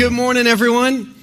Good morning, everyone.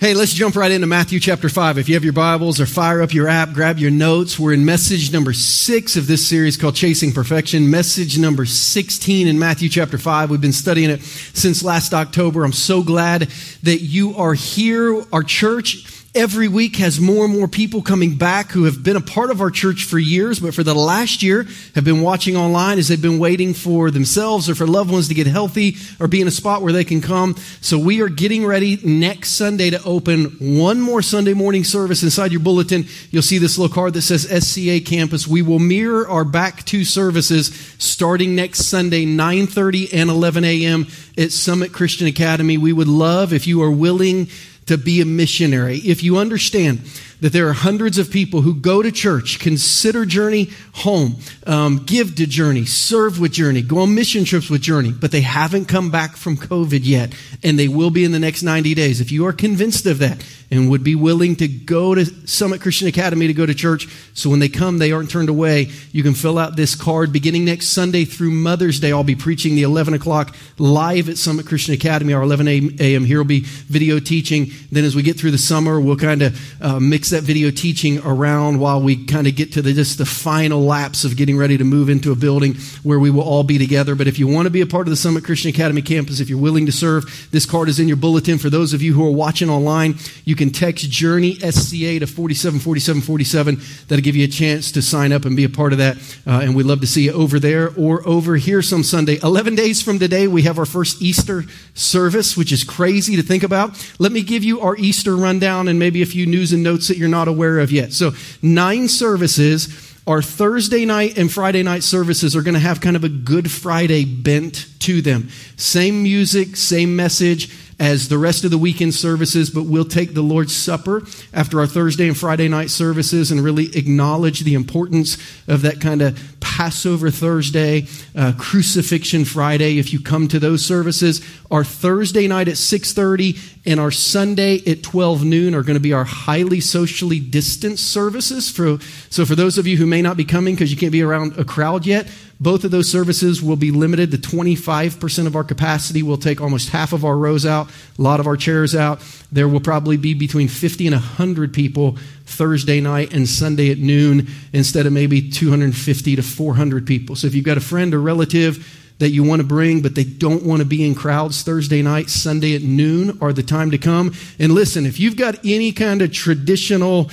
Hey, let's jump right into Matthew chapter 5. If you have your Bibles or fire up your app, grab your notes. We're in message number 6 of this series called Chasing Perfection. Message number 16 in Matthew chapter 5. We've been studying it since last October. I'm so glad that you are here. Our church every week has more and more people coming back who have been a part of our church for years, but for the last year have been watching online as they've been waiting for themselves or for loved ones to get healthy or be in a spot where they can come. So we are getting ready next Sunday to open one more Sunday morning service inside your bulletin. You'll see this little card that says SCA campus. We will mirror our back two services starting next Sunday, 930 and 11 a.m. at Summit Christian Academy. We would love if you are willing to be a missionary. If you understand that there are hundreds of people who go to church, consider Journey home, um, give to Journey, serve with Journey, go on mission trips with Journey, but they haven't come back from COVID yet, and they will be in the next 90 days. If you are convinced of that and would be willing to go to Summit Christian Academy to go to church, so when they come, they aren't turned away, you can fill out this card. Beginning next Sunday through Mother's Day, I'll be preaching the 11 o'clock live at Summit Christian Academy, our 11 a.m. Here will be video teaching. Then as we get through the summer, we'll kind of uh, mix that video teaching around while we kind of get to the, just the final laps of getting ready to move into a building where we will all be together. But if you want to be a part of the Summit Christian Academy campus, if you're willing to serve, this card is in your bulletin. For those of you who are watching online, you can text Journey SCA to 474747. That'll give you a chance to sign up and be a part of that. Uh, and we'd love to see you over there or over here some Sunday. 11 days from today, we have our first Easter service, which is crazy to think about. Let me give you our Easter rundown and maybe a few news and notes that you're not aware of yet. So, nine services. Our Thursday night and Friday night services are going to have kind of a Good Friday bent to them. Same music, same message as the rest of the weekend services, but we'll take the Lord's Supper after our Thursday and Friday night services and really acknowledge the importance of that kind of Passover Thursday, uh, Crucifixion Friday. If you come to those services, our Thursday night at 6:30 and our Sunday at 12 noon are going to be our highly socially distanced services. For, so for those of you who may not be coming because you can't be around a crowd yet, both of those services will be limited to 25% of our capacity. We'll take almost half of our rows out, a lot of our chairs out. There will probably be between 50 and 100 people Thursday night and Sunday at noon instead of maybe 250 to 400 people. So if you've got a friend or relative that you want to bring, but they don't want to be in crowds Thursday night, Sunday at noon are the time to come. And listen, if you've got any kind of traditional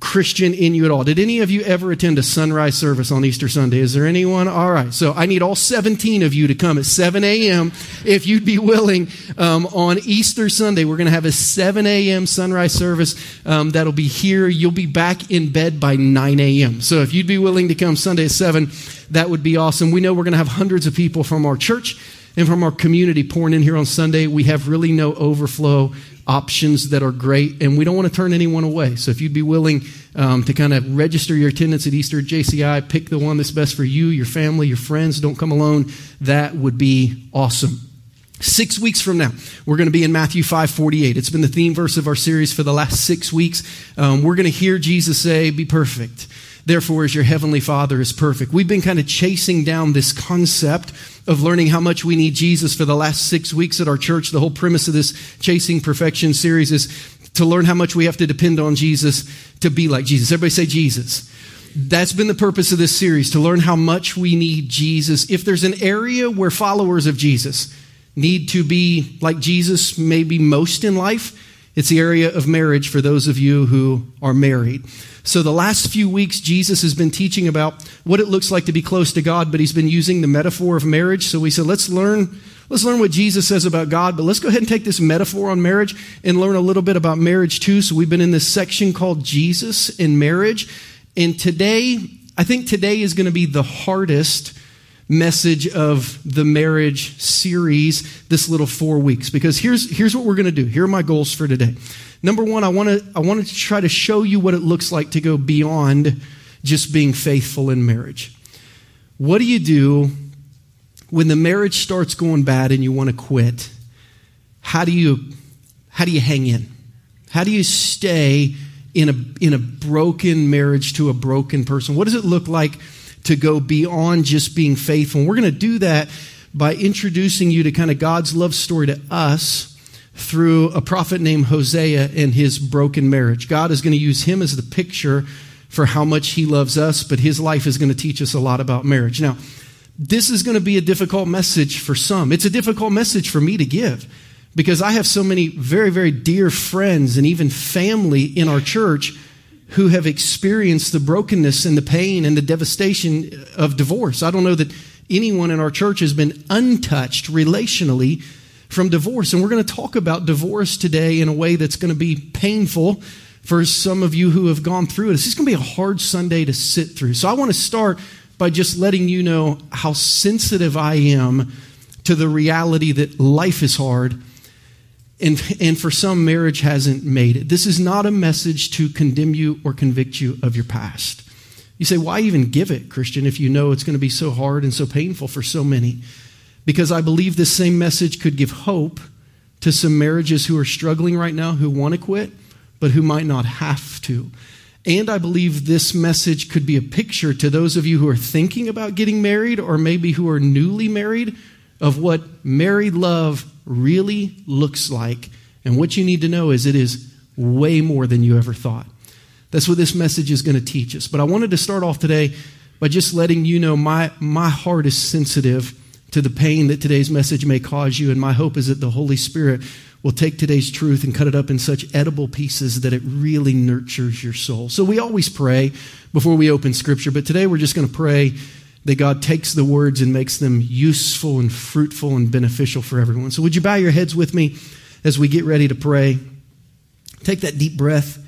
Christian in you at all. Did any of you ever attend a sunrise service on Easter Sunday? Is there anyone? All right. So I need all 17 of you to come at 7 a.m. if you'd be willing um, on Easter Sunday. We're going to have a 7 a.m. sunrise service um, that'll be here. You'll be back in bed by 9 a.m. So if you'd be willing to come Sunday at 7, that would be awesome. We know we're going to have hundreds of people from our church and from our community pouring in here on Sunday. We have really no overflow options that are great, and we don't want to turn anyone away. So if you'd be willing um, to kind of register your attendance at Easter JCI, pick the one that's best for you, your family, your friends, don't come alone, that would be awesome. Six weeks from now, we're going to be in Matthew 5:48. It's been the theme verse of our series for the last six weeks. Um, we're going to hear Jesus say, "Be perfect." Therefore, as your heavenly Father is perfect. We've been kind of chasing down this concept of learning how much we need Jesus for the last six weeks at our church. The whole premise of this Chasing Perfection series is to learn how much we have to depend on Jesus to be like Jesus. Everybody say Jesus. That's been the purpose of this series, to learn how much we need Jesus. If there's an area where followers of Jesus need to be like Jesus, maybe most in life, it's the area of marriage for those of you who are married. So, the last few weeks, Jesus has been teaching about what it looks like to be close to God, but he's been using the metaphor of marriage. So, we said, let's learn. Let's learn what Jesus says about God, but let's go ahead and take this metaphor on marriage and learn a little bit about marriage too. So, we've been in this section called Jesus in marriage. And today, I think today is going to be the hardest message of the marriage series this little four weeks. Because here's here's what we're going to do. Here are my goals for today. Number one i want to i want to try to show you what it looks like to go beyond just being faithful in marriage. What do you do when the marriage starts going bad and you want to quit? How do you how do you hang in? How do you stay in a in a broken marriage to a broken person? What does it look like to go beyond just being faithful. And we're going to do that by introducing you to kind of God's love story to us through a prophet named Hosea and his broken marriage. God is going to use him as the picture for how much he loves us, but his life is going to teach us a lot about marriage. Now, this is going to be a difficult message for some. It's a difficult message for me to give because I have so many very, very dear friends and even family in our church who have experienced the brokenness and the pain and the devastation of divorce. I don't know that anyone in our church has been untouched relationally from divorce. And we're going to talk about divorce today in a way that's going to be painful for some of you who have gone through it. This is going to be a hard Sunday to sit through. So I want to start by just letting you know how sensitive I am to the reality that life is hard and, and for some, marriage hasn't made it. This is not a message to condemn you or convict you of your past. You say, why even give it, Christian, if you know it's going to be so hard and so painful for so many? Because I believe this same message could give hope to some marriages who are struggling right now, who want to quit, but who might not have to. And I believe this message could be a picture to those of you who are thinking about getting married or maybe who are newly married of what married love really looks like. And what you need to know is it is way more than you ever thought. That's what this message is going to teach us. But I wanted to start off today by just letting you know my, my heart is sensitive to the pain that today's message may cause you. And my hope is that the Holy Spirit will take today's truth and cut it up in such edible pieces that it really nurtures your soul. So we always pray before we open Scripture, but today we're just going to pray that God takes the words and makes them useful and fruitful and beneficial for everyone. So would you bow your heads with me as we get ready to pray? Take that deep breath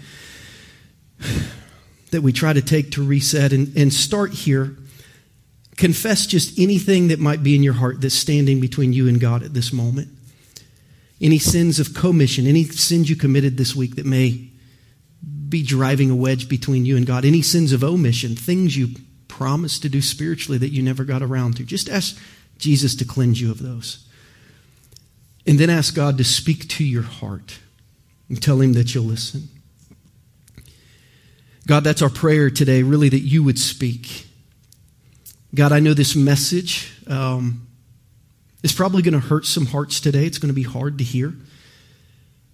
that we try to take to reset and, and start here. Confess just anything that might be in your heart that's standing between you and God at this moment any sins of commission, any sins you committed this week that may be driving a wedge between you and God, any sins of omission, things you promised to do spiritually that you never got around to. Just ask Jesus to cleanse you of those. And then ask God to speak to your heart and tell Him that you'll listen. God, that's our prayer today, really, that you would speak. God, I know this message. Um, it's probably going to hurt some hearts today. It's going to be hard to hear.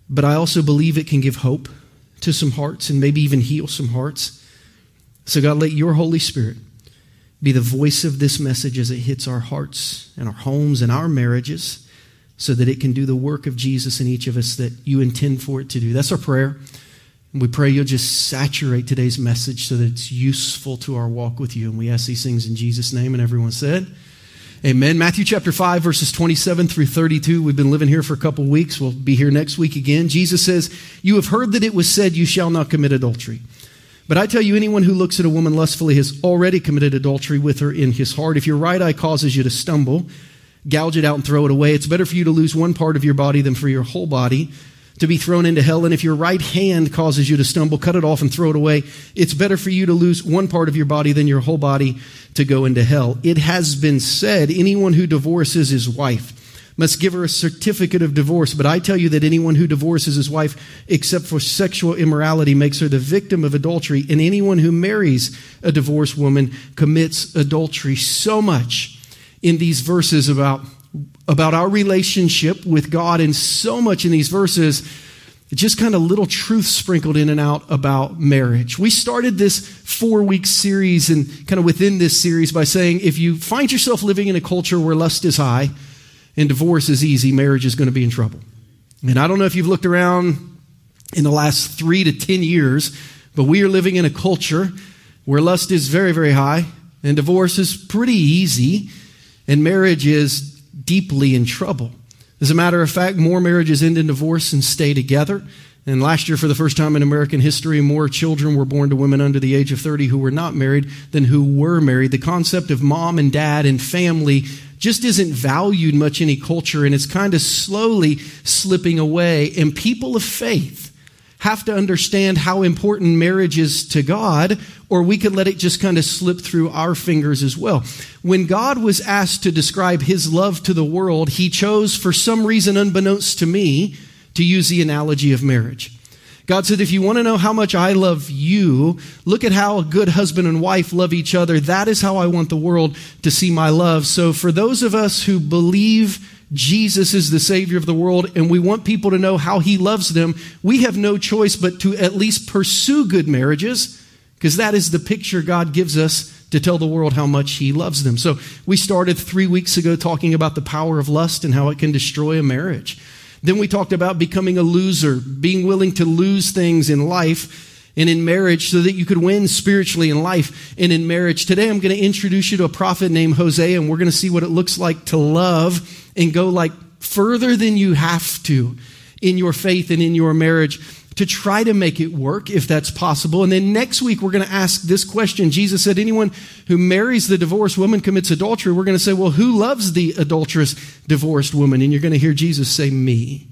But I also believe it can give hope to some hearts and maybe even heal some hearts. So, God, let your Holy Spirit be the voice of this message as it hits our hearts and our homes and our marriages so that it can do the work of Jesus in each of us that you intend for it to do. That's our prayer. And we pray you'll just saturate today's message so that it's useful to our walk with you. And we ask these things in Jesus' name. And everyone said, Amen. Matthew chapter 5, verses 27 through 32. We've been living here for a couple weeks. We'll be here next week again. Jesus says, You have heard that it was said, You shall not commit adultery. But I tell you, anyone who looks at a woman lustfully has already committed adultery with her in his heart. If your right eye causes you to stumble, gouge it out and throw it away. It's better for you to lose one part of your body than for your whole body to be thrown into hell. And if your right hand causes you to stumble, cut it off and throw it away. It's better for you to lose one part of your body than your whole body to go into hell. It has been said anyone who divorces his wife must give her a certificate of divorce. But I tell you that anyone who divorces his wife except for sexual immorality makes her the victim of adultery. And anyone who marries a divorced woman commits adultery. So much in these verses about about our relationship with God, and so much in these verses, just kind of little truth sprinkled in and out about marriage. We started this four week series and kind of within this series by saying if you find yourself living in a culture where lust is high and divorce is easy, marriage is going to be in trouble. And I don't know if you've looked around in the last three to 10 years, but we are living in a culture where lust is very, very high and divorce is pretty easy and marriage is deeply in trouble. As a matter of fact, more marriages end in divorce and stay together. And last year, for the first time in American history, more children were born to women under the age of 30 who were not married than who were married. The concept of mom and dad and family just isn't valued much in any culture, and it's kind of slowly slipping away. And people of faith have to understand how important marriage is to God, or we could let it just kind of slip through our fingers as well. When God was asked to describe his love to the world, he chose, for some reason unbeknownst to me, to use the analogy of marriage. God said, if you want to know how much I love you, look at how a good husband and wife love each other. That is how I want the world to see my love. So for those of us who believe Jesus is the Savior of the world and we want people to know how He loves them, we have no choice but to at least pursue good marriages because that is the picture God gives us to tell the world how much He loves them. So we started three weeks ago talking about the power of lust and how it can destroy a marriage. Then we talked about becoming a loser, being willing to lose things in life and in marriage so that you could win spiritually in life and in marriage. Today I'm going to introduce you to a prophet named Hosea and we're going to see what it looks like to love and go like further than you have to in your faith and in your marriage to try to make it work if that's possible. And then next week we're going to ask this question. Jesus said anyone who marries the divorced woman commits adultery. We're going to say, well, who loves the adulterous divorced woman? And you're going to hear Jesus say, me.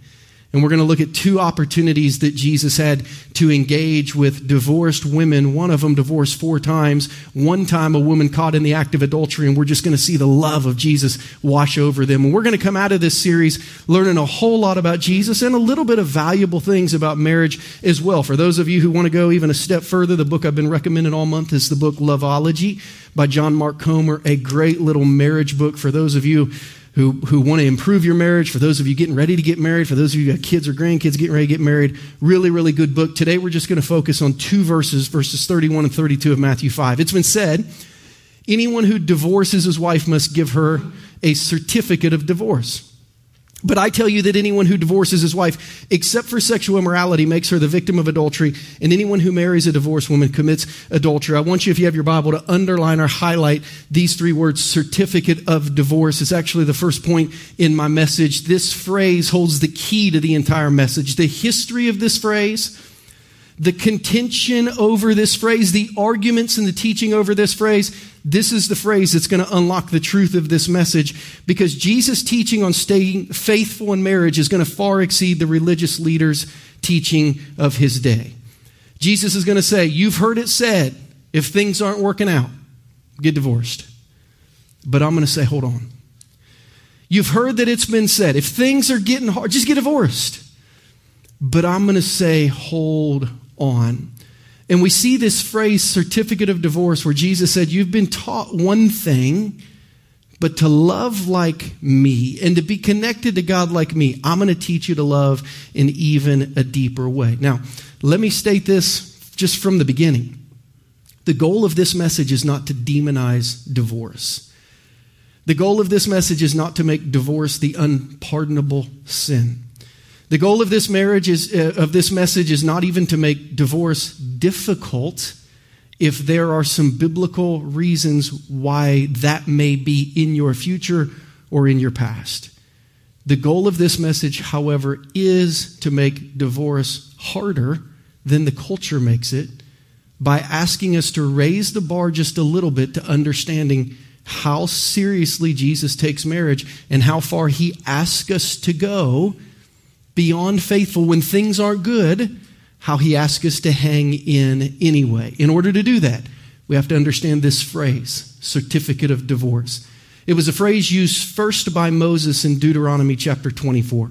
And we're going to look at two opportunities that Jesus had to engage with divorced women. One of them divorced four times. One time a woman caught in the act of adultery, and we're just going to see the love of Jesus wash over them. And we're going to come out of this series learning a whole lot about Jesus and a little bit of valuable things about marriage as well. For those of you who want to go even a step further, the book I've been recommending all month is the book Loveology by John Mark Comer, a great little marriage book for those of you who, who want to improve your marriage, for those of you getting ready to get married, for those of you who got kids or grandkids getting ready to get married. Really, really good book. Today we're just going to focus on two verses, verses 31 and 32 of Matthew 5. It's been said, anyone who divorces his wife must give her a certificate of divorce. But I tell you that anyone who divorces his wife, except for sexual immorality, makes her the victim of adultery, and anyone who marries a divorced woman commits adultery. I want you, if you have your Bible, to underline or highlight these three words certificate of divorce. It's actually the first point in my message. This phrase holds the key to the entire message. The history of this phrase, the contention over this phrase, the arguments and the teaching over this phrase, this is the phrase that's going to unlock the truth of this message because Jesus' teaching on staying faithful in marriage is going to far exceed the religious leaders' teaching of his day. Jesus is going to say, You've heard it said, if things aren't working out, get divorced. But I'm going to say, Hold on. You've heard that it's been said, if things are getting hard, just get divorced. But I'm going to say, Hold on. And we see this phrase, certificate of divorce, where Jesus said, You've been taught one thing, but to love like me and to be connected to God like me, I'm going to teach you to love in even a deeper way. Now, let me state this just from the beginning. The goal of this message is not to demonize divorce. The goal of this message is not to make divorce the unpardonable sin. The goal of this marriage is, uh, of this message is not even to make divorce difficult if there are some biblical reasons why that may be in your future or in your past. The goal of this message, however, is to make divorce harder than the culture makes it by asking us to raise the bar just a little bit to understanding how seriously Jesus takes marriage and how far he asks us to go beyond faithful when things aren't good, how he asks us to hang in anyway. In order to do that, we have to understand this phrase, certificate of divorce. It was a phrase used first by Moses in Deuteronomy chapter 24.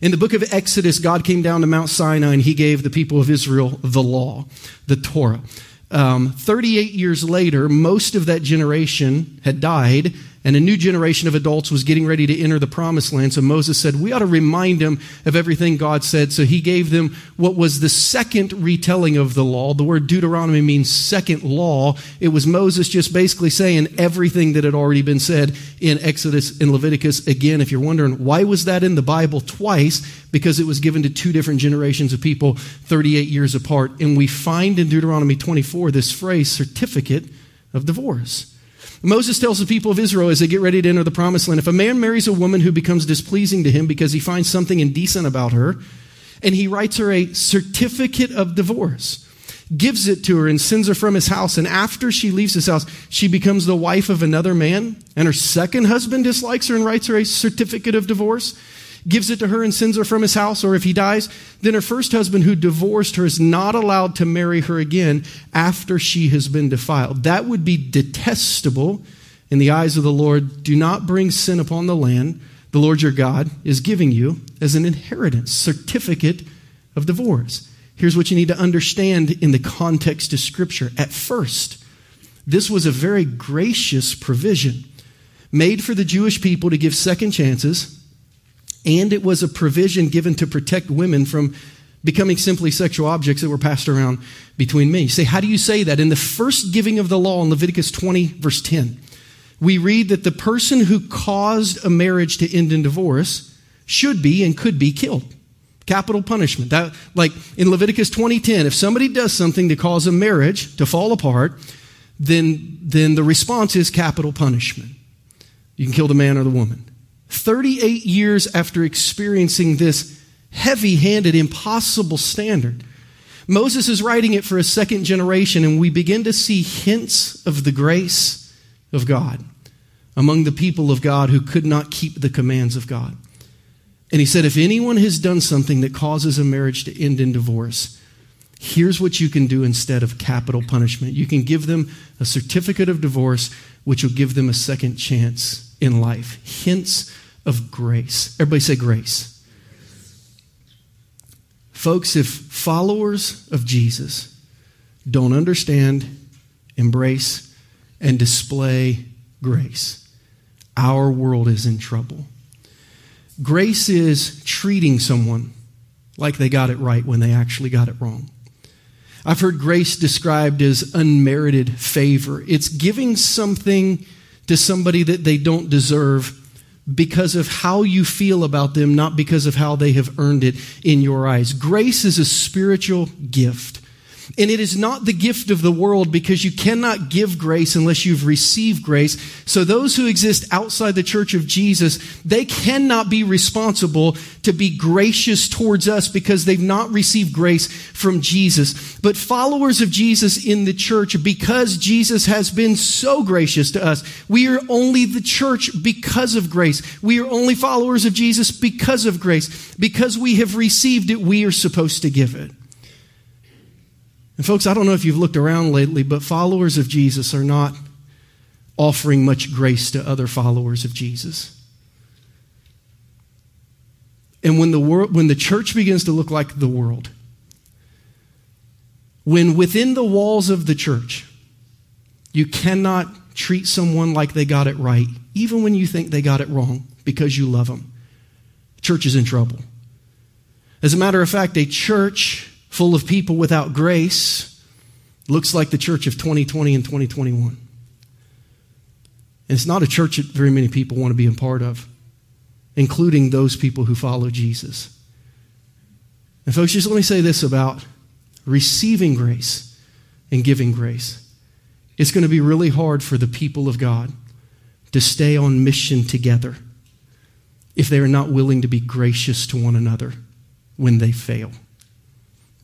In the book of Exodus, God came down to Mount Sinai and he gave the people of Israel the law, the Torah. Um, 38 years later, most of that generation had died, and a new generation of adults was getting ready to enter the promised land. So Moses said, We ought to remind them of everything God said. So he gave them what was the second retelling of the law. The word Deuteronomy means second law. It was Moses just basically saying everything that had already been said in Exodus and Leviticus. Again, if you're wondering, why was that in the Bible twice? Because it was given to two different generations of people 38 years apart. And we find in Deuteronomy 24 this phrase, certificate of divorce. Moses tells the people of Israel as they get ready to enter the promised land if a man marries a woman who becomes displeasing to him because he finds something indecent about her, and he writes her a certificate of divorce, gives it to her, and sends her from his house, and after she leaves his house, she becomes the wife of another man, and her second husband dislikes her and writes her a certificate of divorce, gives it to her and sends her from his house, or if he dies, then her first husband who divorced her is not allowed to marry her again after she has been defiled. That would be detestable in the eyes of the Lord. Do not bring sin upon the land the Lord your God is giving you as an inheritance, certificate of divorce. Here's what you need to understand in the context of Scripture. At first, this was a very gracious provision made for the Jewish people to give second chances And it was a provision given to protect women from becoming simply sexual objects that were passed around between men. You say, how do you say that? In the first giving of the law in Leviticus 20, verse 10, we read that the person who caused a marriage to end in divorce should be and could be killed. Capital punishment. That, like in Leviticus 20:10, if somebody does something to cause a marriage to fall apart, then, then the response is capital punishment. You can kill the man or the woman. 38 years after experiencing this heavy handed, impossible standard, Moses is writing it for a second generation, and we begin to see hints of the grace of God among the people of God who could not keep the commands of God. And he said, If anyone has done something that causes a marriage to end in divorce, here's what you can do instead of capital punishment. You can give them a certificate of divorce, which will give them a second chance in life. Hints of grace. Everybody say grace. Folks, if followers of Jesus don't understand, embrace, and display grace, our world is in trouble. Grace is treating someone like they got it right when they actually got it wrong. I've heard grace described as unmerited favor. It's giving something to somebody that they don't deserve because of how you feel about them, not because of how they have earned it in your eyes. Grace is a spiritual gift. And it is not the gift of the world because you cannot give grace unless you've received grace. So those who exist outside the church of Jesus, they cannot be responsible to be gracious towards us because they've not received grace from Jesus. But followers of Jesus in the church, because Jesus has been so gracious to us, we are only the church because of grace. We are only followers of Jesus because of grace. Because we have received it, we are supposed to give it. And folks, I don't know if you've looked around lately, but followers of Jesus are not offering much grace to other followers of Jesus. And when the world, when the church begins to look like the world, when within the walls of the church, you cannot treat someone like they got it right, even when you think they got it wrong because you love them, church is in trouble. As a matter of fact, a church full of people without grace looks like the church of 2020 and 2021. And it's not a church that very many people want to be a part of, including those people who follow Jesus. And, folks, just let me say this about receiving grace and giving grace. It's going to be really hard for the people of God to stay on mission together if they are not willing to be gracious to one another when they fail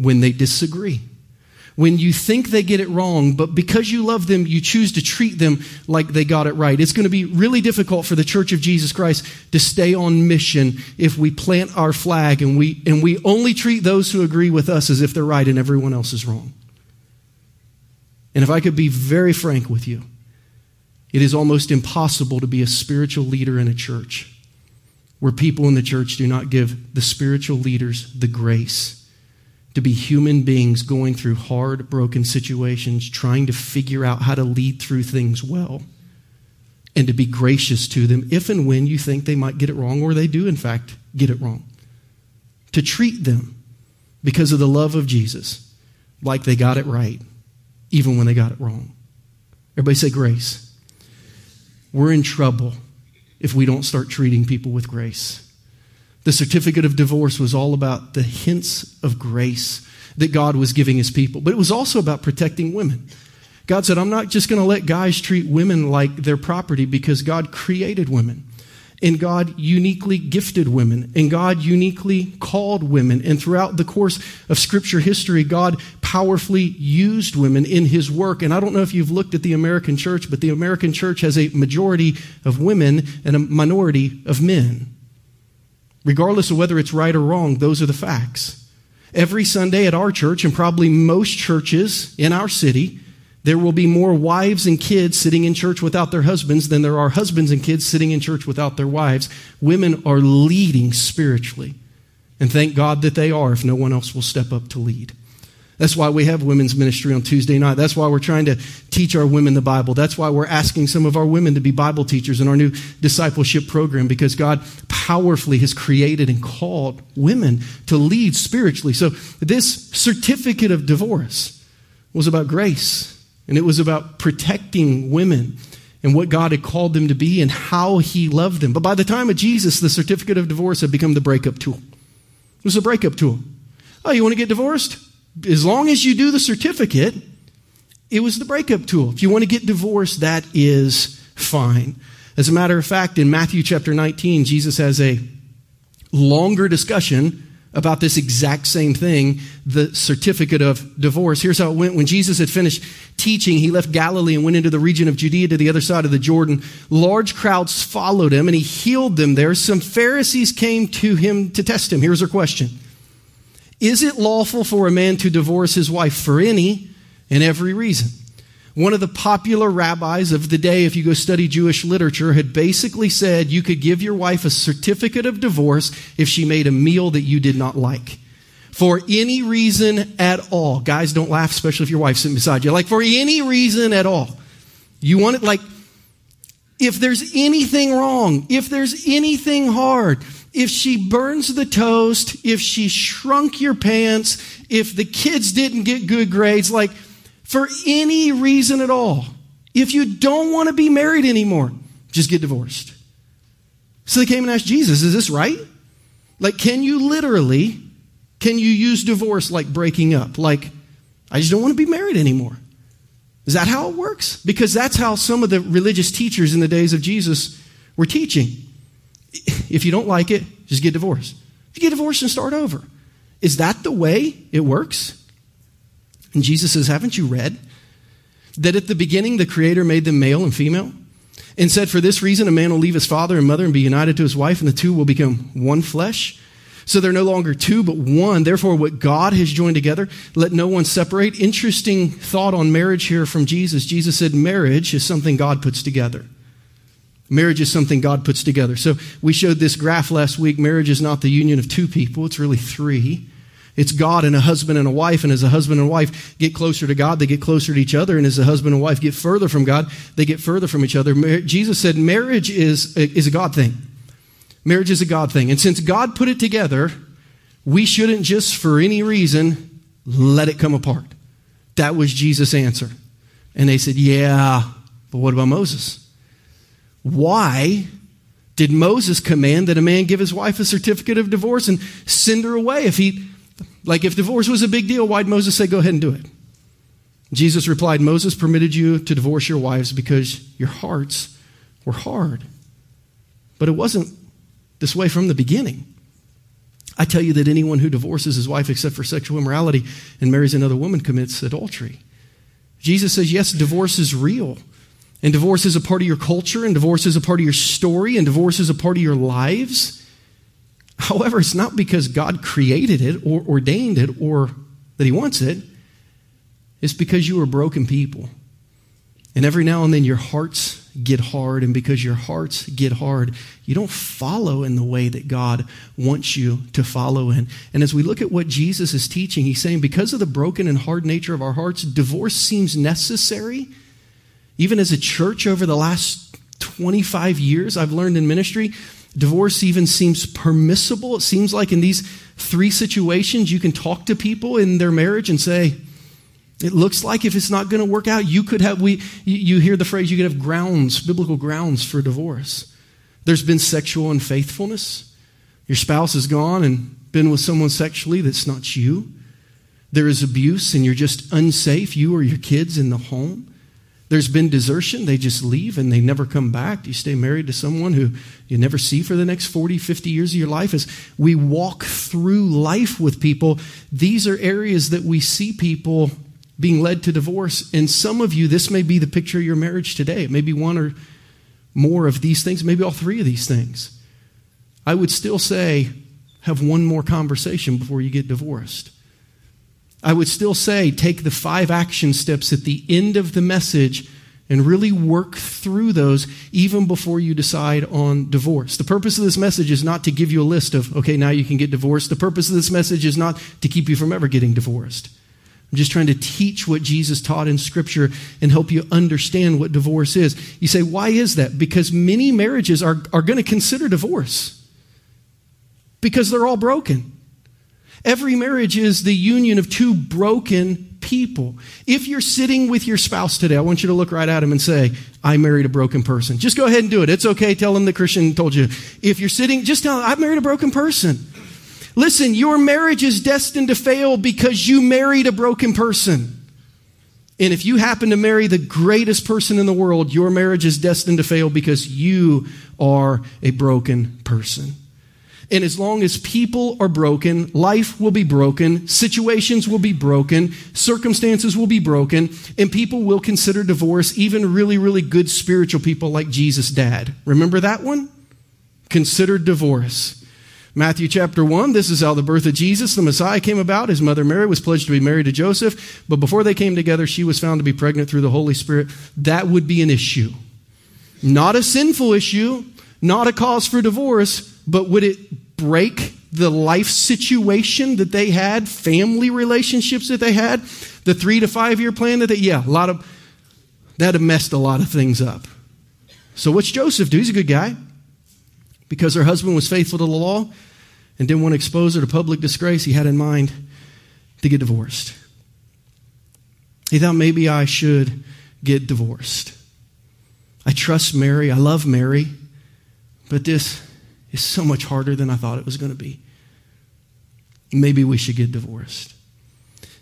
when they disagree. When you think they get it wrong, but because you love them, you choose to treat them like they got it right. It's going to be really difficult for the Church of Jesus Christ to stay on mission if we plant our flag and we, and we only treat those who agree with us as if they're right and everyone else is wrong. And if I could be very frank with you, it is almost impossible to be a spiritual leader in a church where people in the church do not give the spiritual leaders the grace to be human beings going through hard, broken situations, trying to figure out how to lead through things well, and to be gracious to them if and when you think they might get it wrong or they do, in fact, get it wrong. To treat them because of the love of Jesus like they got it right, even when they got it wrong. Everybody say grace. We're in trouble if we don't start treating people with grace. The certificate of divorce was all about the hints of grace that God was giving his people, but it was also about protecting women. God said, I'm not just going to let guys treat women like their property because God created women. And God uniquely gifted women, and God uniquely called women. And throughout the course of scripture history, God powerfully used women in his work. And I don't know if you've looked at the American church, but the American church has a majority of women and a minority of men. Regardless of whether it's right or wrong, those are the facts. Every Sunday at our church, and probably most churches in our city, there will be more wives and kids sitting in church without their husbands than there are husbands and kids sitting in church without their wives. Women are leading spiritually. And thank God that they are if no one else will step up to lead. That's why we have women's ministry on Tuesday night. That's why we're trying to teach our women the Bible. That's why we're asking some of our women to be Bible teachers in our new discipleship program because God powerfully has created and called women to lead spiritually. So, this certificate of divorce was about grace, and it was about protecting women and what God had called them to be and how He loved them. But by the time of Jesus, the certificate of divorce had become the breakup tool. It was a breakup tool. Oh, you want to get divorced? As long as you do the certificate, it was the breakup tool. If you want to get divorced, that is fine. As a matter of fact, in Matthew chapter 19, Jesus has a longer discussion about this exact same thing, the certificate of divorce. Here's how it went. When Jesus had finished teaching, he left Galilee and went into the region of Judea to the other side of the Jordan. Large crowds followed him and he healed them there. Some Pharisees came to him to test him. Here's their question Is it lawful for a man to divorce his wife for any and every reason? One of the popular rabbis of the day, if you go study Jewish literature, had basically said you could give your wife a certificate of divorce if she made a meal that you did not like. For any reason at all. Guys, don't laugh, especially if your wife's sitting beside you. Like, for any reason at all. You want it, like, if there's anything wrong, if there's anything hard, if she burns the toast, if she shrunk your pants, if the kids didn't get good grades, like, for any reason at all. If you don't want to be married anymore, just get divorced. So they came and asked Jesus, is this right? Like, can you literally, can you use divorce like breaking up? Like, I just don't want to be married anymore. Is that how it works? Because that's how some of the religious teachers in the days of Jesus were teaching. If you don't like it, just get divorced. You get divorced and start over. Is that the way it works? And Jesus says, Haven't you read that at the beginning the Creator made them male and female? And said, For this reason, a man will leave his father and mother and be united to his wife, and the two will become one flesh. So they're no longer two, but one. Therefore, what God has joined together, let no one separate. Interesting thought on marriage here from Jesus. Jesus said, Marriage is something God puts together. Marriage is something God puts together. So we showed this graph last week. Marriage is not the union of two people, it's really three. It's God and a husband and a wife. And as a husband and wife get closer to God, they get closer to each other. And as a husband and wife get further from God, they get further from each other. Jesus said marriage is a, is a God thing. Marriage is a God thing. And since God put it together, we shouldn't just for any reason let it come apart. That was Jesus' answer. And they said, Yeah, but what about Moses? Why did Moses command that a man give his wife a certificate of divorce and send her away if he like, if divorce was a big deal, why'd Moses say, go ahead and do it? Jesus replied, Moses permitted you to divorce your wives because your hearts were hard. But it wasn't this way from the beginning. I tell you that anyone who divorces his wife except for sexual immorality and marries another woman commits adultery. Jesus says, yes, divorce is real. And divorce is a part of your culture, and divorce is a part of your story, and divorce is a part of your lives. However, it's not because God created it or ordained it or that He wants it. It's because you are broken people. And every now and then your hearts get hard. And because your hearts get hard, you don't follow in the way that God wants you to follow in. And as we look at what Jesus is teaching, He's saying because of the broken and hard nature of our hearts, divorce seems necessary. Even as a church over the last 25 years, I've learned in ministry, Divorce even seems permissible. It seems like in these three situations, you can talk to people in their marriage and say, it looks like if it's not going to work out, you could have, we, you hear the phrase, you could have grounds, biblical grounds for divorce. There's been sexual unfaithfulness. Your spouse has gone and been with someone sexually that's not you. There is abuse and you're just unsafe, you or your kids in the home. There's been desertion. They just leave and they never come back. You stay married to someone who you never see for the next 40, 50 years of your life. As we walk through life with people, these are areas that we see people being led to divorce. And some of you, this may be the picture of your marriage today. It may be one or more of these things, maybe all three of these things. I would still say, have one more conversation before you get divorced. I would still say take the five action steps at the end of the message and really work through those even before you decide on divorce. The purpose of this message is not to give you a list of, okay, now you can get divorced. The purpose of this message is not to keep you from ever getting divorced. I'm just trying to teach what Jesus taught in Scripture and help you understand what divorce is. You say, why is that? Because many marriages are, are going to consider divorce. because they're all broken. Every marriage is the union of two broken people. If you're sitting with your spouse today, I want you to look right at him and say, I married a broken person. Just go ahead and do it. It's okay. Tell him the Christian told you. If you're sitting, just tell him, I married a broken person. Listen, your marriage is destined to fail because you married a broken person. And if you happen to marry the greatest person in the world, your marriage is destined to fail because you are a broken person. And as long as people are broken, life will be broken, situations will be broken, circumstances will be broken, and people will consider divorce, even really, really good spiritual people like Jesus' dad. Remember that one? Considered divorce. Matthew chapter 1, this is how the birth of Jesus, the Messiah, came about. His mother Mary was pledged to be married to Joseph, but before they came together, she was found to be pregnant through the Holy Spirit. That would be an issue. Not a sinful issue, not a cause for divorce, but would it break the life situation that they had, family relationships that they had, the three to five year plan that they, yeah, a lot of, that have messed a lot of things up. So what's Joseph do? He's a good guy because her husband was faithful to the law and didn't want to expose her to public disgrace, he had in mind to get divorced. He thought maybe I should get divorced. I trust Mary. I love Mary. But this is so much harder than I thought it was going to be. Maybe we should get divorced.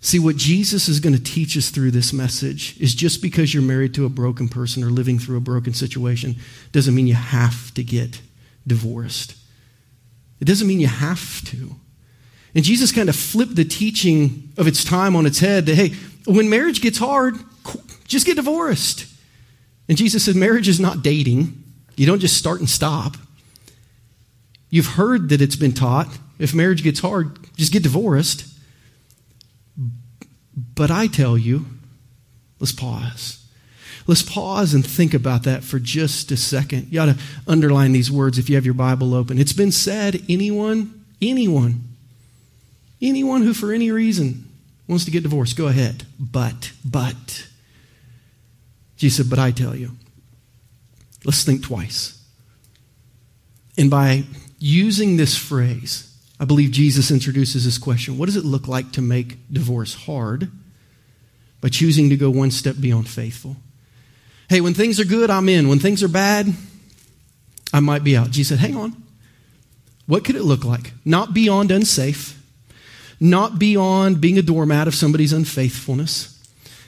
See, what Jesus is going to teach us through this message is just because you're married to a broken person or living through a broken situation doesn't mean you have to get divorced. It doesn't mean you have to. And Jesus kind of flipped the teaching of its time on its head that, hey, when marriage gets hard, just get divorced. And Jesus said, marriage is not dating. You don't just start and stop. You've heard that it's been taught if marriage gets hard, just get divorced. But I tell you, let's pause. Let's pause and think about that for just a second. You ought to underline these words if you have your Bible open. It's been said anyone, anyone, anyone who for any reason wants to get divorced, go ahead. But, but. Jesus said, but I tell you. Let's think twice. And by using this phrase, I believe Jesus introduces this question What does it look like to make divorce hard? By choosing to go one step beyond faithful. Hey, when things are good, I'm in. When things are bad, I might be out. Jesus said, hang on. What could it look like? Not beyond unsafe, not beyond being a doormat of somebody's unfaithfulness,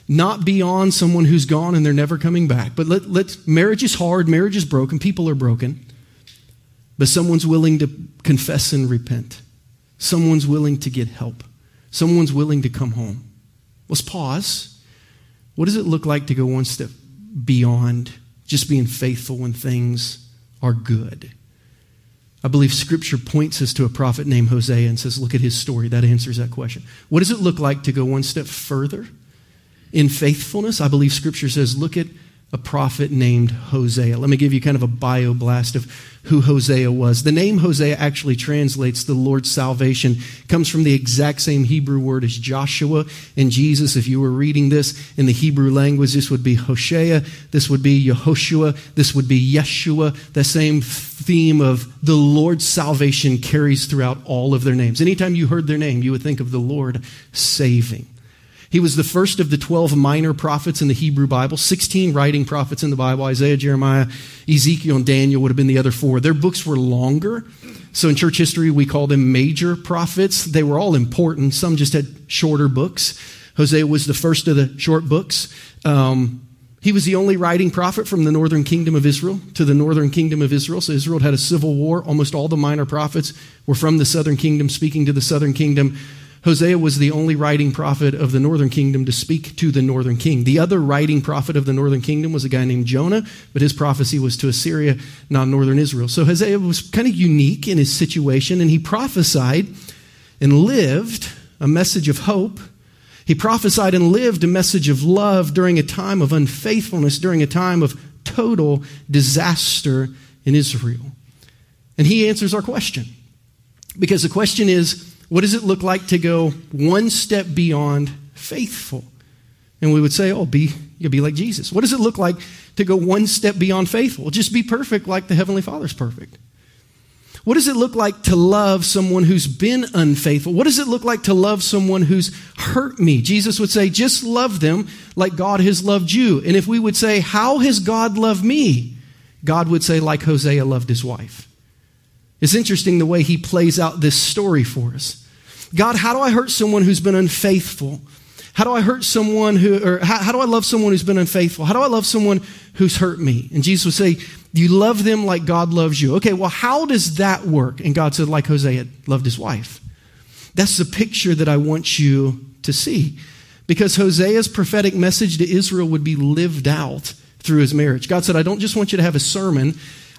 not beyond someone who's gone and they're never coming back. But let, let marriage is hard, marriage is broken, people are broken. But someone's willing to confess and repent. Someone's willing to get help. Someone's willing to come home. Let's pause. What does it look like to go one step beyond just being faithful when things are good. I believe Scripture points us to a prophet named Hosea and says, Look at his story. That answers that question. What does it look like to go one step further in faithfulness? I believe Scripture says, Look at a prophet named Hosea. Let me give you kind of a bio blast of who Hosea was. The name Hosea actually translates the Lord's salvation. Comes from the exact same Hebrew word as Joshua and Jesus. If you were reading this in the Hebrew language, this would be Hoshea, this would be Yehoshua, this would be Yeshua. The same theme of the Lord's salvation carries throughout all of their names. Anytime you heard their name, you would think of the Lord saving. He was the first of the 12 minor prophets in the Hebrew Bible, 16 writing prophets in the Bible. Isaiah, Jeremiah, Ezekiel, and Daniel would have been the other four. Their books were longer. So in church history, we call them major prophets. They were all important. Some just had shorter books. Hosea was the first of the short books. Um, he was the only writing prophet from the northern kingdom of Israel to the northern kingdom of Israel. So Israel had a civil war. Almost all the minor prophets were from the southern kingdom, speaking to the southern kingdom. Hosea was the only writing prophet of the northern kingdom to speak to the northern king. The other writing prophet of the northern kingdom was a guy named Jonah, but his prophecy was to Assyria, not northern Israel. So Hosea was kind of unique in his situation, and he prophesied and lived a message of hope. He prophesied and lived a message of love during a time of unfaithfulness, during a time of total disaster in Israel. And he answers our question. Because the question is, what does it look like to go one step beyond faithful? And we would say, oh, be, you'll be like Jesus. What does it look like to go one step beyond faithful? Just be perfect like the Heavenly Father's perfect. What does it look like to love someone who's been unfaithful? What does it look like to love someone who's hurt me? Jesus would say, just love them like God has loved you. And if we would say, how has God loved me? God would say, like Hosea loved his wife. It's interesting the way he plays out this story for us. God, how do I hurt someone who's been unfaithful? How do I hurt someone who, or how, how, do I love someone who's been unfaithful? How do I love someone who's hurt me? And Jesus would say, You love them like God loves you. Okay, well, how does that work? And God said, like Hosea loved his wife. That's the picture that I want you to see. Because Hosea's prophetic message to Israel would be lived out through his marriage. God said, I don't just want you to have a sermon,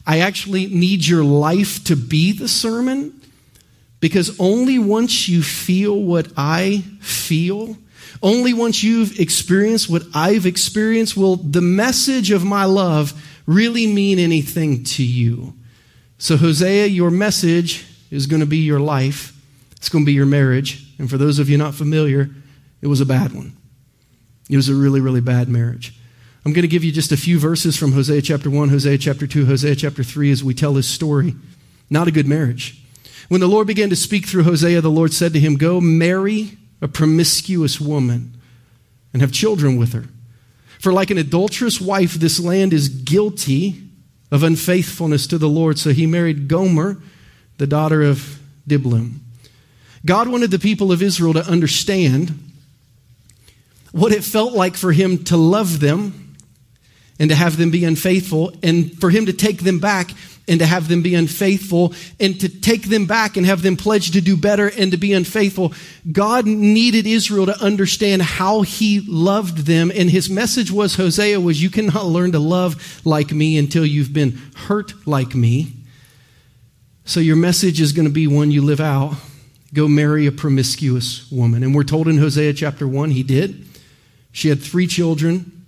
I actually need your life to be the sermon. Because only once you feel what I feel, only once you've experienced what I've experienced will the message of my love really mean anything to you. So, Hosea, your message is going to be your life, it's going to be your marriage. And for those of you not familiar, it was a bad one. It was a really, really bad marriage. I'm going to give you just a few verses from Hosea chapter 1, Hosea chapter 2, Hosea chapter 3 as we tell this story. Not a good marriage. When the Lord began to speak through Hosea, the Lord said to him, Go marry a promiscuous woman and have children with her. For like an adulterous wife, this land is guilty of unfaithfulness to the Lord. So he married Gomer, the daughter of Diblaim. God wanted the people of Israel to understand what it felt like for him to love them and to have them be unfaithful, and for him to take them back and to have them be unfaithful and to take them back and have them pledge to do better and to be unfaithful. God needed Israel to understand how he loved them. And his message was Hosea was you cannot learn to love like me until you've been hurt like me. So your message is going to be one you live out. Go marry a promiscuous woman. And we're told in Hosea chapter 1 he did. She had three children.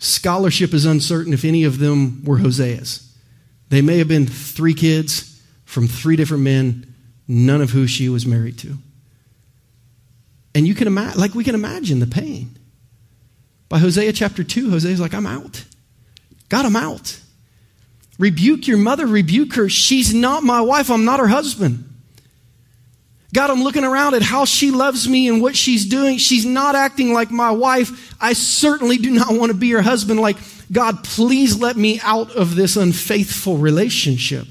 Scholarship is uncertain if any of them were Hosea's. They may have been three kids from three different men, none of who she was married to. And you can imagine, like we can imagine the pain. By Hosea chapter 2, Hosea's like, I'm out. God, I'm out. Rebuke your mother, rebuke her. She's not my wife, I'm not her husband. God, I'm looking around at how she loves me and what she's doing. She's not acting like my wife. I certainly do not want to be her husband. Like, God, please let me out of this unfaithful relationship.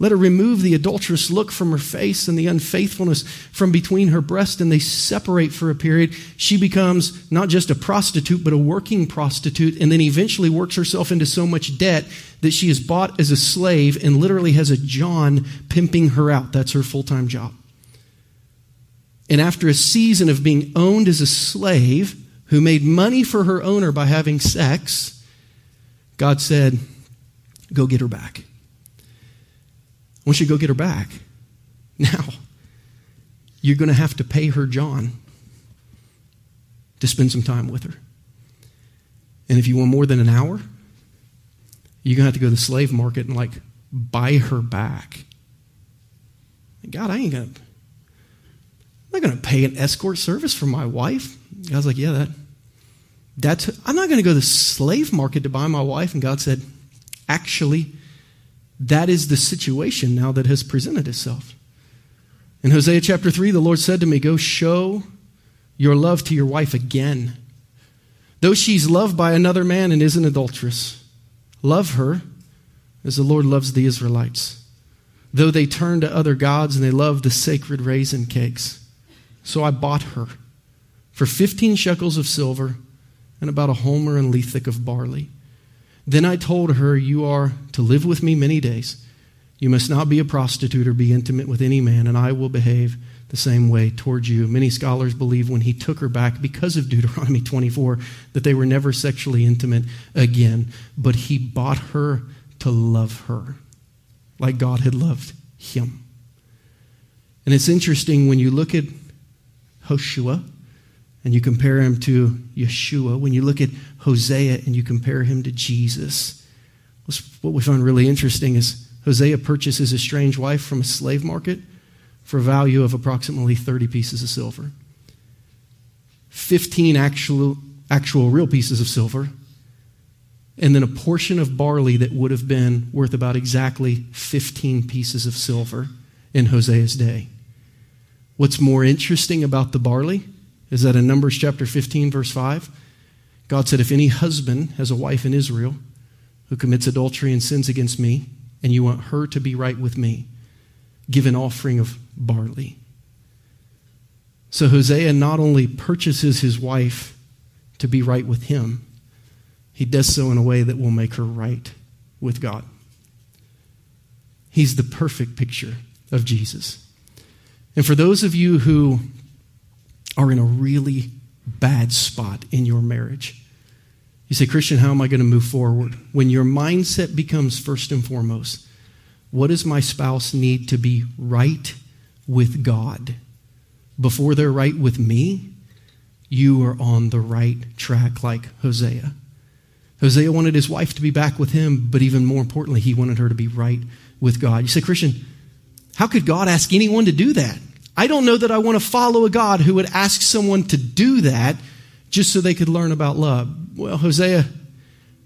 Let her remove the adulterous look from her face and the unfaithfulness from between her breast, and they separate for a period. She becomes not just a prostitute, but a working prostitute, and then eventually works herself into so much debt that she is bought as a slave and literally has a John pimping her out. That's her full time job. And after a season of being owned as a slave, who made money for her owner by having sex, God said, Go get her back. I want you go get her back. Now, you're going to have to pay her John to spend some time with her. And if you want more than an hour, you're going to have to go to the slave market and like buy her back. God, I ain't going to. I'm not going to pay an escort service for my wife. God's like, yeah, that that's, I'm not going to go to the slave market to buy my wife. And God said, actually, that is the situation now that has presented itself. In Hosea chapter 3, the Lord said to me, Go show your love to your wife again. Though she's loved by another man and is an adulteress, love her as the Lord loves the Israelites. Though they turn to other gods and they love the sacred raisin cakes. So I bought her for 15 shekels of silver and about a homer and lethek of barley. Then I told her, You are to live with me many days. You must not be a prostitute or be intimate with any man, and I will behave the same way towards you. Many scholars believe when he took her back because of Deuteronomy 24 that they were never sexually intimate again, but he bought her to love her like God had loved him. And it's interesting when you look at Hoshua, and you compare him to Yeshua, when you look at Hosea and you compare him to Jesus, what we find really interesting is Hosea purchases a strange wife from a slave market for a value of approximately 30 pieces of silver. 15 actual, actual real pieces of silver and then a portion of barley that would have been worth about exactly 15 pieces of silver in Hosea's day. What's more interesting about the barley is that in Numbers chapter 15, verse 5, God said, If any husband has a wife in Israel who commits adultery and sins against me, and you want her to be right with me, give an offering of barley. So Hosea not only purchases his wife to be right with him, he does so in a way that will make her right with God. He's the perfect picture of Jesus. And for those of you who are in a really bad spot in your marriage, you say, Christian, how am I going to move forward? When your mindset becomes first and foremost, what does my spouse need to be right with God before they're right with me? You are on the right track, like Hosea. Hosea wanted his wife to be back with him, but even more importantly, he wanted her to be right with God. You say, Christian, how could God ask anyone to do that? I don't know that I want to follow a God who would ask someone to do that just so they could learn about love. Well, Hosea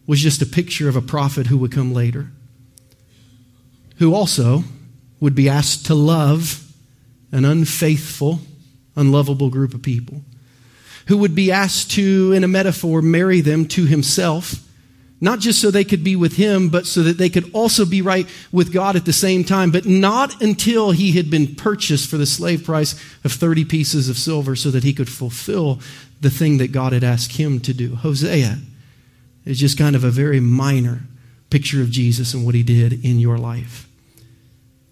was just a picture of a prophet who would come later, who also would be asked to love an unfaithful, unlovable group of people, who would be asked to, in a metaphor, marry them to himself not just so they could be with him, but so that they could also be right with God at the same time, but not until he had been purchased for the slave price of 30 pieces of silver so that he could fulfill the thing that God had asked him to do. Hosea is just kind of a very minor picture of Jesus and what he did in your life.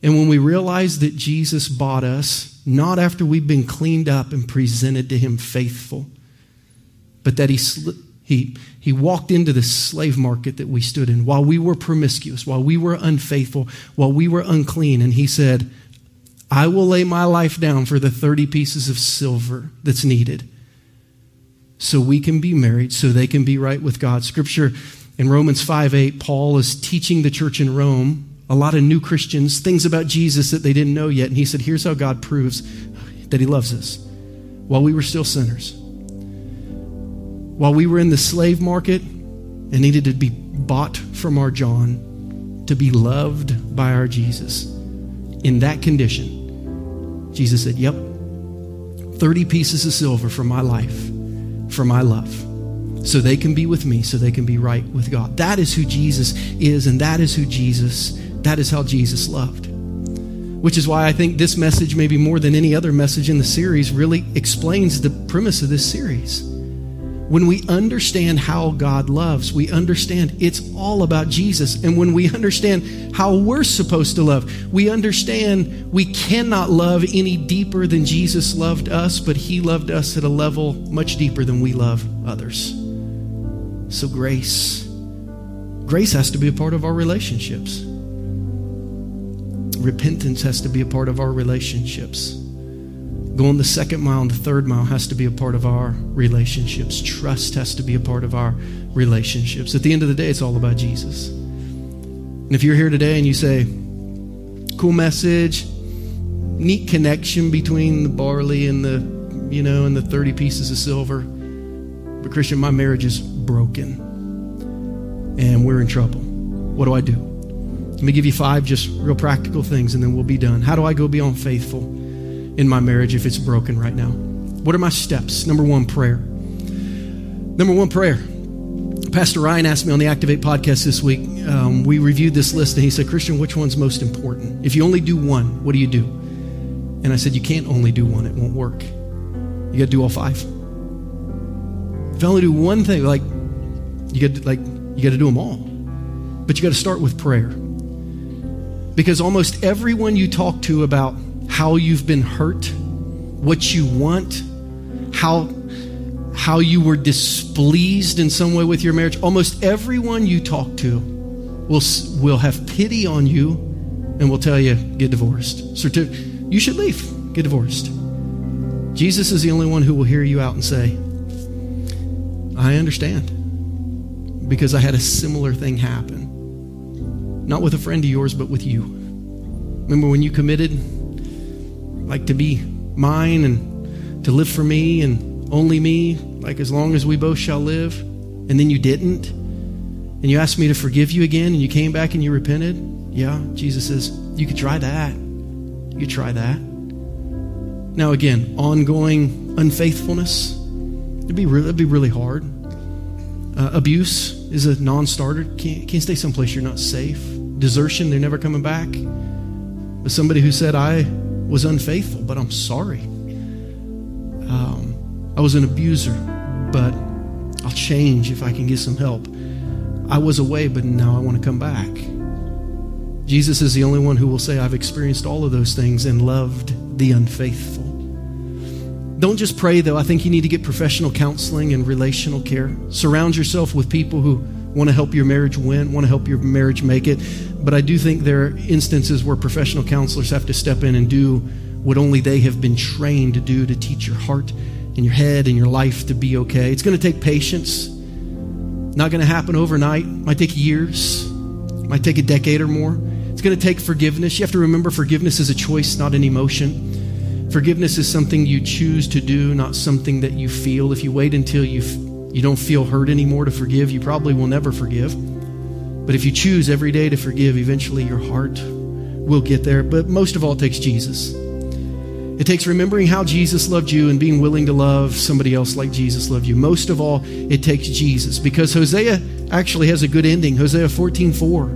And when we realize that Jesus bought us, not after we've been cleaned up and presented to him faithful, but that he he, he walked into the slave market that we stood in while we were promiscuous, while we were unfaithful, while we were unclean. And he said, I will lay my life down for the 30 pieces of silver that's needed so we can be married, so they can be right with God. Scripture in Romans 5 8, Paul is teaching the church in Rome, a lot of new Christians, things about Jesus that they didn't know yet. And he said, Here's how God proves that he loves us while we were still sinners while we were in the slave market and needed to be bought from our John to be loved by our Jesus, in that condition, Jesus said, Yep, 30 pieces of silver for my life, for my love, so they can be with me, so they can be right with God. That is who Jesus is, and that is who Jesus, that is how Jesus loved. Which is why I think this message, maybe more than any other message in the series, really explains the premise of this series when we understand how God loves, we understand it's all about Jesus. And when we understand how we're supposed to love, we understand we cannot love any deeper than Jesus loved us, but He loved us at a level much deeper than we love others. So, grace. Grace has to be a part of our relationships. Repentance has to be a part of our relationships. Going the second mile and the third mile has to be a part of our relationships. Trust has to be a part of our relationships. At the end of the day, it's all about Jesus. And if you're here today and you say, cool message, neat connection between the barley and the, you know, and the 30 pieces of silver, but Christian, my marriage is broken and we're in trouble. What do I do? Let me give you five just real practical things and then we'll be done. How do I go beyond faithful? In my marriage if it's broken right now? What are my steps? Number one, prayer. Number one, prayer. Pastor Ryan asked me on the Activate podcast this week. Um, we reviewed this list and he said, Christian, which one's most important? If you only do one, what do you do? And I said, You can't only do one, it won't work. You got to do all five. If you only do one thing, like, you got to, like, you got to do them all. But you got to start with prayer. Because almost everyone you talk to about how you've been hurt, what you want, how how you were displeased in some way with your marriage. Almost everyone you talk to will will have pity on you and will tell you get divorced. Certif- you should leave. Get divorced. Jesus is the only one who will hear you out and say, I understand. Because I had a similar thing happen. Not with a friend of yours, but with you. Remember when you committed like to be mine and to live for me and only me, like as long as we both shall live, and then you didn't. and you asked me to forgive you again and you came back and you repented, yeah, Jesus says, you could try that. You could try that. Now, again, ongoing unfaithfulness, it'd be, re- it'd be really hard. Uh, abuse is a non starter. Can't, can't stay someplace you're not safe. Desertion, they're never coming back. But somebody who said, I was unfaithful, but I'm sorry. Um, I was an abuser, but I'll change if I can get some help. I was away, but now I want to come back. Jesus is the only one who will say, I've experienced all of those things and loved the unfaithful. Don't just pray, though. I think you need to get professional counseling and relational care. Surround yourself with people who want to help your marriage win, want to help your marriage make it. But I do think there are instances where professional counselors have to step in and do what only they have been trained to do to teach your heart and your head and your life to be okay. It's going to take patience. Not going to happen overnight. Might take years. Might take a decade or more. It's going to take forgiveness. You have to remember forgiveness is a choice, not an emotion. Forgiveness is something you choose to do, not something that you feel. If you wait until you you don't feel hurt anymore to forgive, you probably will never forgive. But if you choose every day to forgive, eventually your heart will get there. But most of all, it takes Jesus. It takes remembering how Jesus loved you and being willing to love somebody else like Jesus loved you. Most of all, it takes Jesus because Hosea actually has a good ending. Hosea 14 4.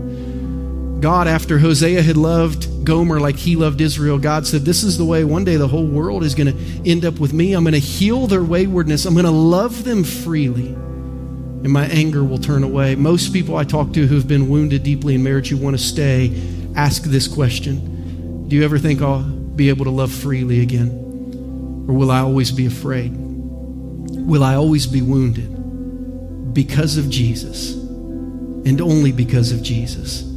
God, after Hosea had loved Gomer like he loved Israel, God said, This is the way one day the whole world is going to end up with me. I'm going to heal their waywardness. I'm going to love them freely, and my anger will turn away. Most people I talk to who've been wounded deeply in marriage who want to stay ask this question Do you ever think I'll be able to love freely again? Or will I always be afraid? Will I always be wounded because of Jesus and only because of Jesus?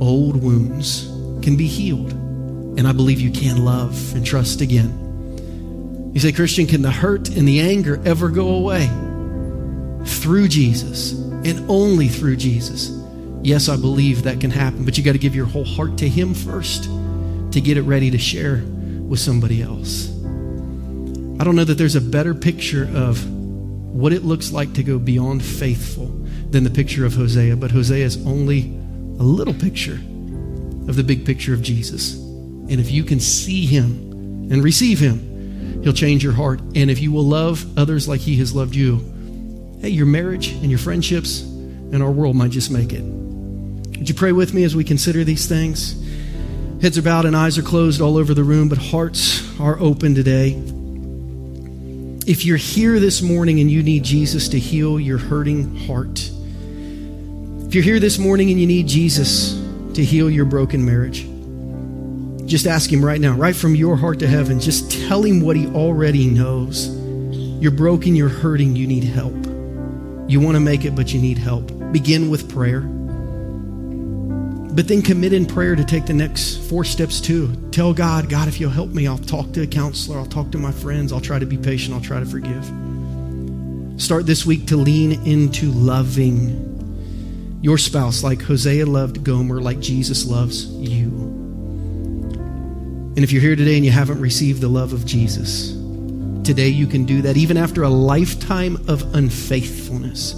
old wounds can be healed. And I believe you can love and trust again. You say, Christian, can the hurt and the anger ever go away? Through Jesus and only through Jesus. Yes, I believe that can happen, but you got to give your whole heart to Him first to get it ready to share with somebody else. I don't know that there's a better picture of what it looks like to go beyond faithful than the picture of Hosea, but Hosea is only a little picture of the big picture of Jesus. And if you can see him and receive him, he'll change your heart. And if you will love others like he has loved you, hey, your marriage and your friendships and our world might just make it. Would you pray with me as we consider these things? Heads are bowed and eyes are closed all over the room, but hearts are open today. If you're here this morning and you need Jesus to heal your hurting heart, if you're here this morning and you need Jesus to heal your broken marriage, just ask Him right now, right from your heart to heaven. Just tell Him what He already knows. You're broken, you're hurting, you need help. You want to make it, but you need help. Begin with prayer. But then commit in prayer to take the next four steps too. Tell God, God, if you'll help me, I'll talk to a counselor, I'll talk to my friends, I'll try to be patient, I'll try to forgive. Start this week to lean into loving your spouse like Hosea loved Gomer, like Jesus loves you. And if you're here today and you haven't received the love of Jesus, today you can do that even after a lifetime of unfaithfulness.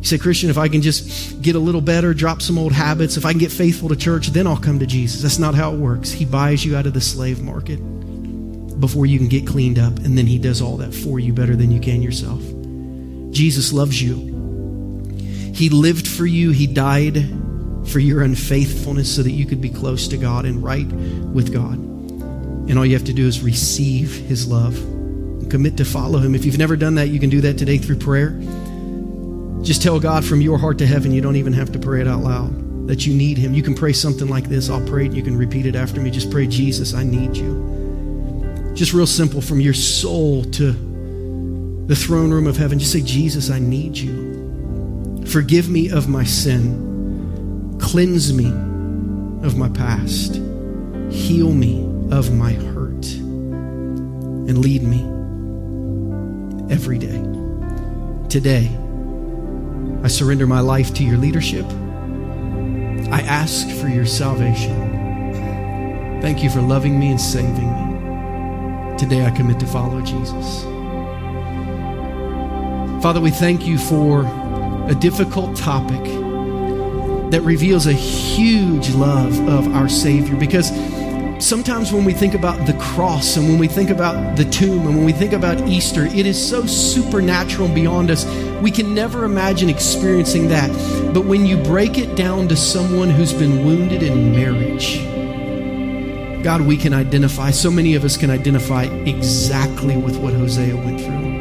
You say, Christian, if I can just get a little better, drop some old habits, if I can get faithful to church, then I'll come to Jesus. That's not how it works. He buys you out of the slave market before you can get cleaned up, and then He does all that for you better than you can yourself. Jesus loves you. He lived for you, He died for your unfaithfulness so that you could be close to God and right with God. And all you have to do is receive His love and commit to follow Him. If you've never done that, you can do that today through prayer. Just tell God from your heart to heaven, you don't even have to pray it out loud, that you need Him. You can pray something like this. I'll pray it, you can repeat it after me. Just pray, Jesus, I need you. Just real simple from your soul to the throne room of heaven. Just say, Jesus, I need you. Forgive me of my sin. Cleanse me of my past. Heal me of my hurt. And lead me every day. Today, I surrender my life to your leadership. I ask for your salvation. Thank you for loving me and saving me. Today I commit to follow Jesus. Father, we thank you for a difficult topic that reveals a huge love of our Savior because sometimes when we think about the cross and when we think about the tomb and when we think about Easter, it is so supernatural and beyond us. We can never imagine experiencing that. But when you break it down to someone who's been wounded in marriage, God, we can identify, so many of us can identify exactly with what Hosea went through.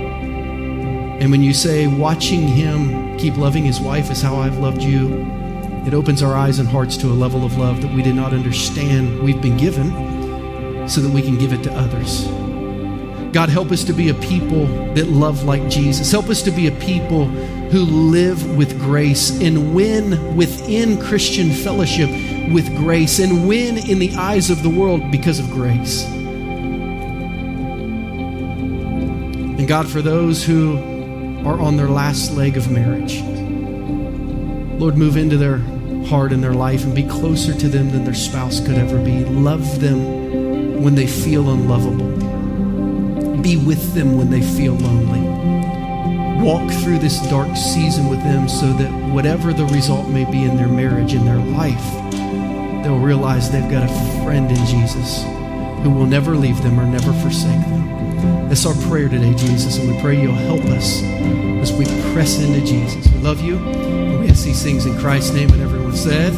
And when you say, watching him keep loving his wife is how I've loved you, it opens our eyes and hearts to a level of love that we did not understand we've been given so that we can give it to others. God, help us to be a people that love like Jesus. Help us to be a people who live with grace and win within Christian fellowship with grace and win in the eyes of the world because of grace. And God, for those who are on their last leg of marriage, Lord, move into their heart and their life and be closer to them than their spouse could ever be. Love them when they feel unlovable. Be with them when they feel lonely. Walk through this dark season with them so that whatever the result may be in their marriage, in their life, they'll realize they've got a friend in Jesus who will never leave them or never forsake them. That's our prayer today, Jesus, and we pray you'll help us as we press into Jesus. We love you, and we ask these things in Christ's name, and everyone said,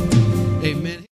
Amen.